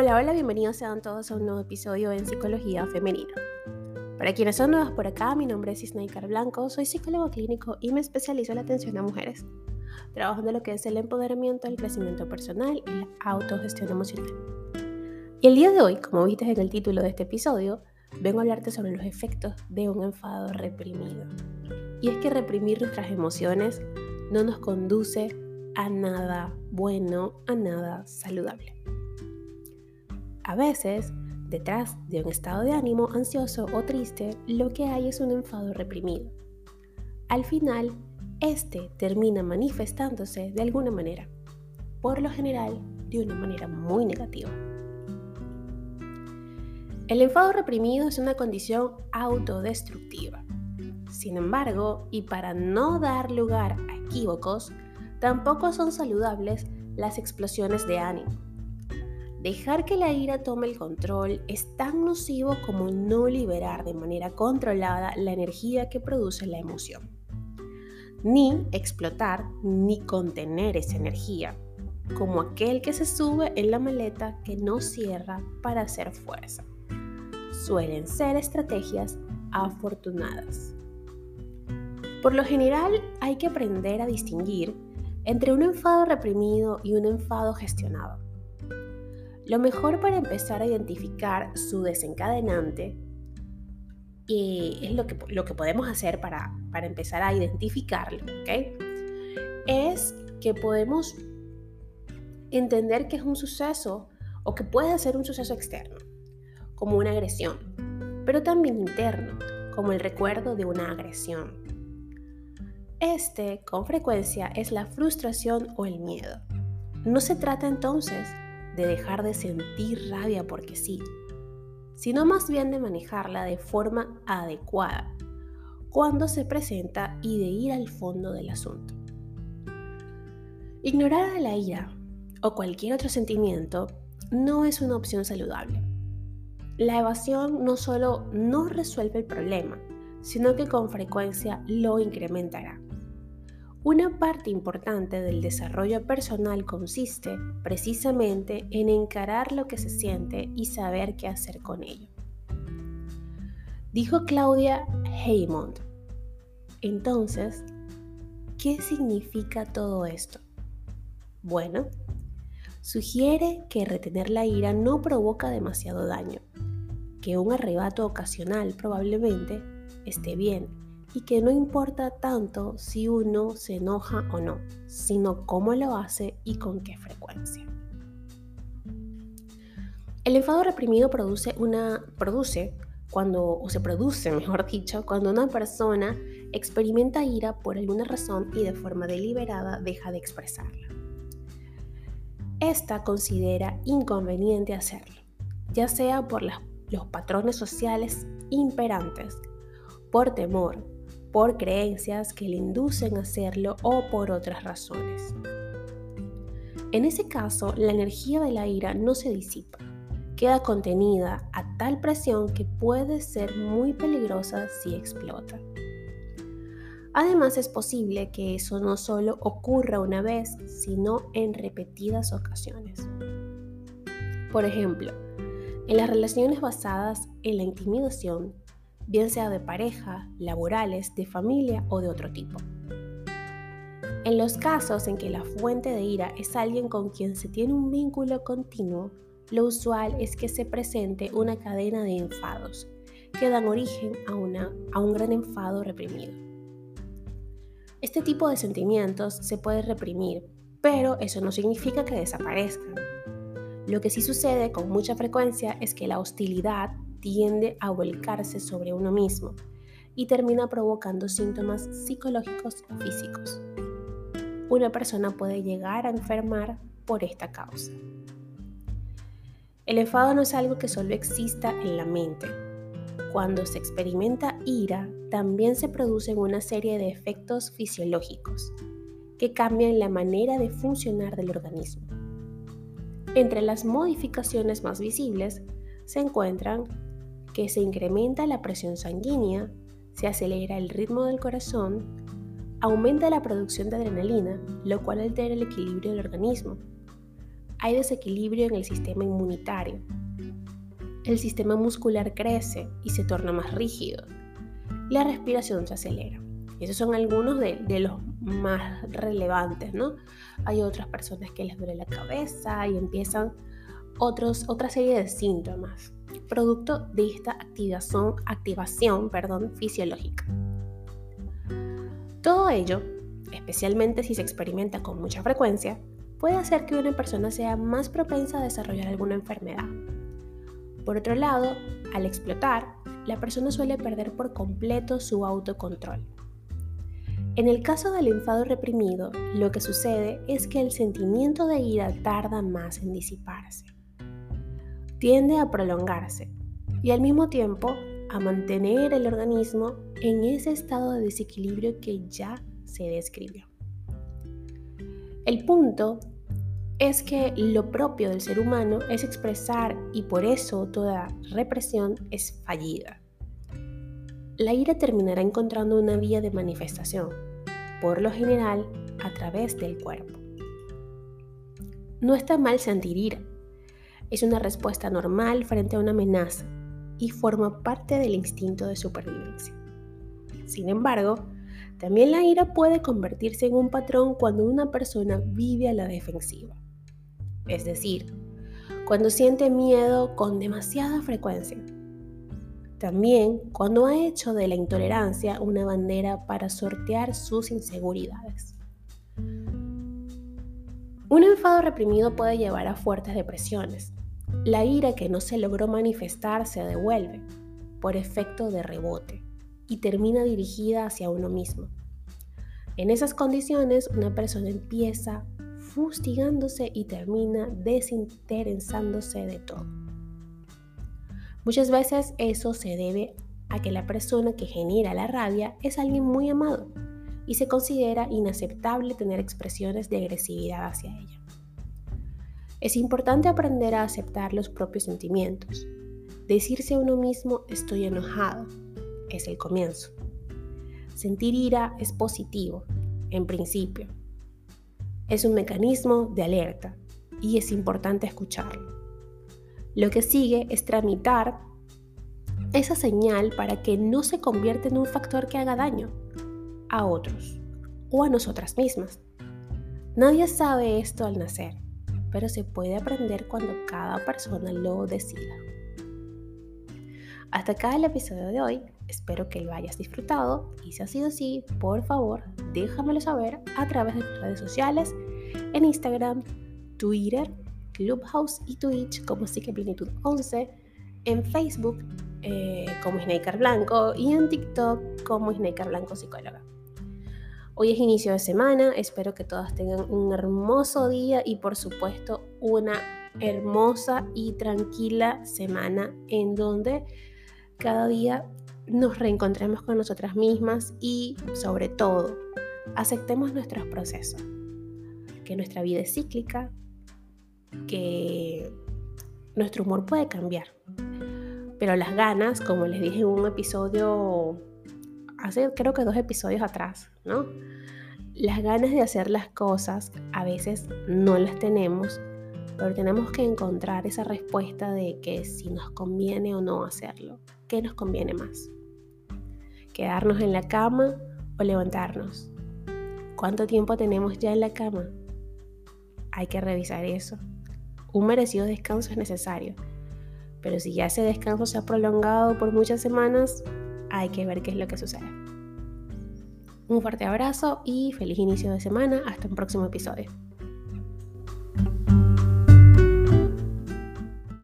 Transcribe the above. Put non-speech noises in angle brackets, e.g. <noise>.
Hola, hola, bienvenidos sean todos a un nuevo episodio en Psicología Femenina. Para quienes son nuevos por acá, mi nombre es Isnaikar Blanco, soy psicólogo clínico y me especializo en la atención a mujeres. Trabajo en lo que es el empoderamiento, el crecimiento personal y la autogestión emocional. Y el día de hoy, como viste en el título de este episodio, vengo a hablarte sobre los efectos de un enfado reprimido. Y es que reprimir nuestras emociones no nos conduce a nada bueno, a nada saludable. A veces, detrás de un estado de ánimo ansioso o triste, lo que hay es un enfado reprimido. Al final, este termina manifestándose de alguna manera, por lo general de una manera muy negativa. El enfado reprimido es una condición autodestructiva. Sin embargo, y para no dar lugar a equívocos, tampoco son saludables las explosiones de ánimo Dejar que la ira tome el control es tan nocivo como no liberar de manera controlada la energía que produce la emoción. Ni explotar ni contener esa energía, como aquel que se sube en la maleta que no cierra para hacer fuerza. Suelen ser estrategias afortunadas. Por lo general hay que aprender a distinguir entre un enfado reprimido y un enfado gestionado. Lo mejor para empezar a identificar su desencadenante y es lo que, lo que podemos hacer para, para empezar a identificarlo, ¿ok? Es que podemos entender que es un suceso o que puede ser un suceso externo, como una agresión, pero también interno, como el recuerdo de una agresión. Este, con frecuencia, es la frustración o el miedo. No se trata entonces de dejar de sentir rabia porque sí, sino más bien de manejarla de forma adecuada cuando se presenta y de ir al fondo del asunto. Ignorar a la ira o cualquier otro sentimiento no es una opción saludable. La evasión no solo no resuelve el problema, sino que con frecuencia lo incrementará. Una parte importante del desarrollo personal consiste precisamente en encarar lo que se siente y saber qué hacer con ello. Dijo Claudia Heymond. Entonces, ¿qué significa todo esto? Bueno, sugiere que retener la ira no provoca demasiado daño, que un arrebato ocasional probablemente esté bien y que no importa tanto si uno se enoja o no, sino cómo lo hace y con qué frecuencia. El enfado reprimido produce una produce cuando o se produce, <laughs> mejor dicho, cuando una persona experimenta ira por alguna razón y de forma deliberada deja de expresarla. Esta considera inconveniente hacerlo, ya sea por los patrones sociales imperantes, por temor, por creencias que le inducen a hacerlo o por otras razones. En ese caso, la energía de la ira no se disipa, queda contenida a tal presión que puede ser muy peligrosa si explota. Además es posible que eso no solo ocurra una vez, sino en repetidas ocasiones. Por ejemplo, en las relaciones basadas en la intimidación, bien sea de pareja, laborales, de familia o de otro tipo. En los casos en que la fuente de ira es alguien con quien se tiene un vínculo continuo, lo usual es que se presente una cadena de enfados que dan origen a, a un gran enfado reprimido. Este tipo de sentimientos se puede reprimir, pero eso no significa que desaparezcan. Lo que sí sucede con mucha frecuencia es que la hostilidad tiende a volcarse sobre uno mismo y termina provocando síntomas psicológicos o físicos. Una persona puede llegar a enfermar por esta causa. El enfado no es algo que solo exista en la mente. Cuando se experimenta ira, también se producen una serie de efectos fisiológicos que cambian la manera de funcionar del organismo. Entre las modificaciones más visibles se encuentran que se incrementa la presión sanguínea, se acelera el ritmo del corazón, aumenta la producción de adrenalina, lo cual altera el equilibrio del organismo. hay desequilibrio en el sistema inmunitario. El sistema muscular crece y se torna más rígido. La respiración se acelera. Esos son algunos de, los más relevantes, ¿no? Hay otras personas que les duele la cabeza y empiezan otros, otra serie de síntomas, producto de esta activación, activación perdón, fisiológica. Todo ello, especialmente si se experimenta con mucha frecuencia, puede hacer que una persona sea más propensa a desarrollar alguna enfermedad. Por otro lado, al explotar, la persona suele perder por completo su autocontrol. En el caso del enfado reprimido, lo que sucede es que el sentimiento de ira tarda más en disiparse. Tiende a prolongarse y al mismo tiempo a mantener el organismo en ese estado de desequilibrio que ya se describió. El punto es que lo propio del ser humano es expresar y por eso toda represión es fallida. La ira terminará encontrando una vía de manifestación, por lo general a través del cuerpo. No está mal sentir ira, es una respuesta normal frente a una amenaza y forma parte del instinto de supervivencia. Sin embargo, también la ira puede convertirse en un patrón cuando una persona vive a la defensiva. Es decir, cuando siente miedo con demasiada frecuencia. También cuando ha hecho de la intolerancia una bandera para sortear sus inseguridades. Un enfado reprimido puede llevar a fuertes depresiones. La ira que no se logró manifestar se devuelve por efecto de rebote y termina dirigida hacia uno mismo. En esas condiciones, una persona empieza fustigándose y termina desinteresándose de todo. Muchas veces eso se debe a que la persona que genera la rabia es alguien muy amado y se considera inaceptable tener expresiones de agresividad hacia ella. Es importante aprender a aceptar los propios sentimientos. Decirse a uno mismo estoy enojado es el comienzo. Sentir ira es positivo, en principio. Es un mecanismo de alerta y es importante escucharlo. Lo que sigue es tramitar esa señal para que no se convierta en un factor que haga daño a otros o a nosotras mismas. Nadie sabe esto al nacer, pero se puede aprender cuando cada persona lo decida. Hasta acá el episodio de hoy. Espero que lo hayas disfrutado y si ha sido así, por favor, déjamelo saber a través de mis redes sociales, en Instagram, Twitter, Clubhouse y Twitch como Psiqueplenitud 11, en Facebook eh, como Snaker Blanco y en TikTok como Snaker Blanco Psicóloga. Hoy es inicio de semana, espero que todas tengan un hermoso día y por supuesto una hermosa y tranquila semana en donde cada día nos reencontremos con nosotras mismas y, sobre todo, aceptemos nuestros procesos. Que nuestra vida es cíclica, que nuestro humor puede cambiar. Pero las ganas, como les dije en un episodio, hace creo que dos episodios atrás, ¿no? Las ganas de hacer las cosas a veces no las tenemos, pero tenemos que encontrar esa respuesta de que si nos conviene o no hacerlo. ¿Qué nos conviene más? ¿Quedarnos en la cama o levantarnos? ¿Cuánto tiempo tenemos ya en la cama? Hay que revisar eso. Un merecido descanso es necesario, pero si ya ese descanso se ha prolongado por muchas semanas, hay que ver qué es lo que sucede. Un fuerte abrazo y feliz inicio de semana. Hasta un próximo episodio.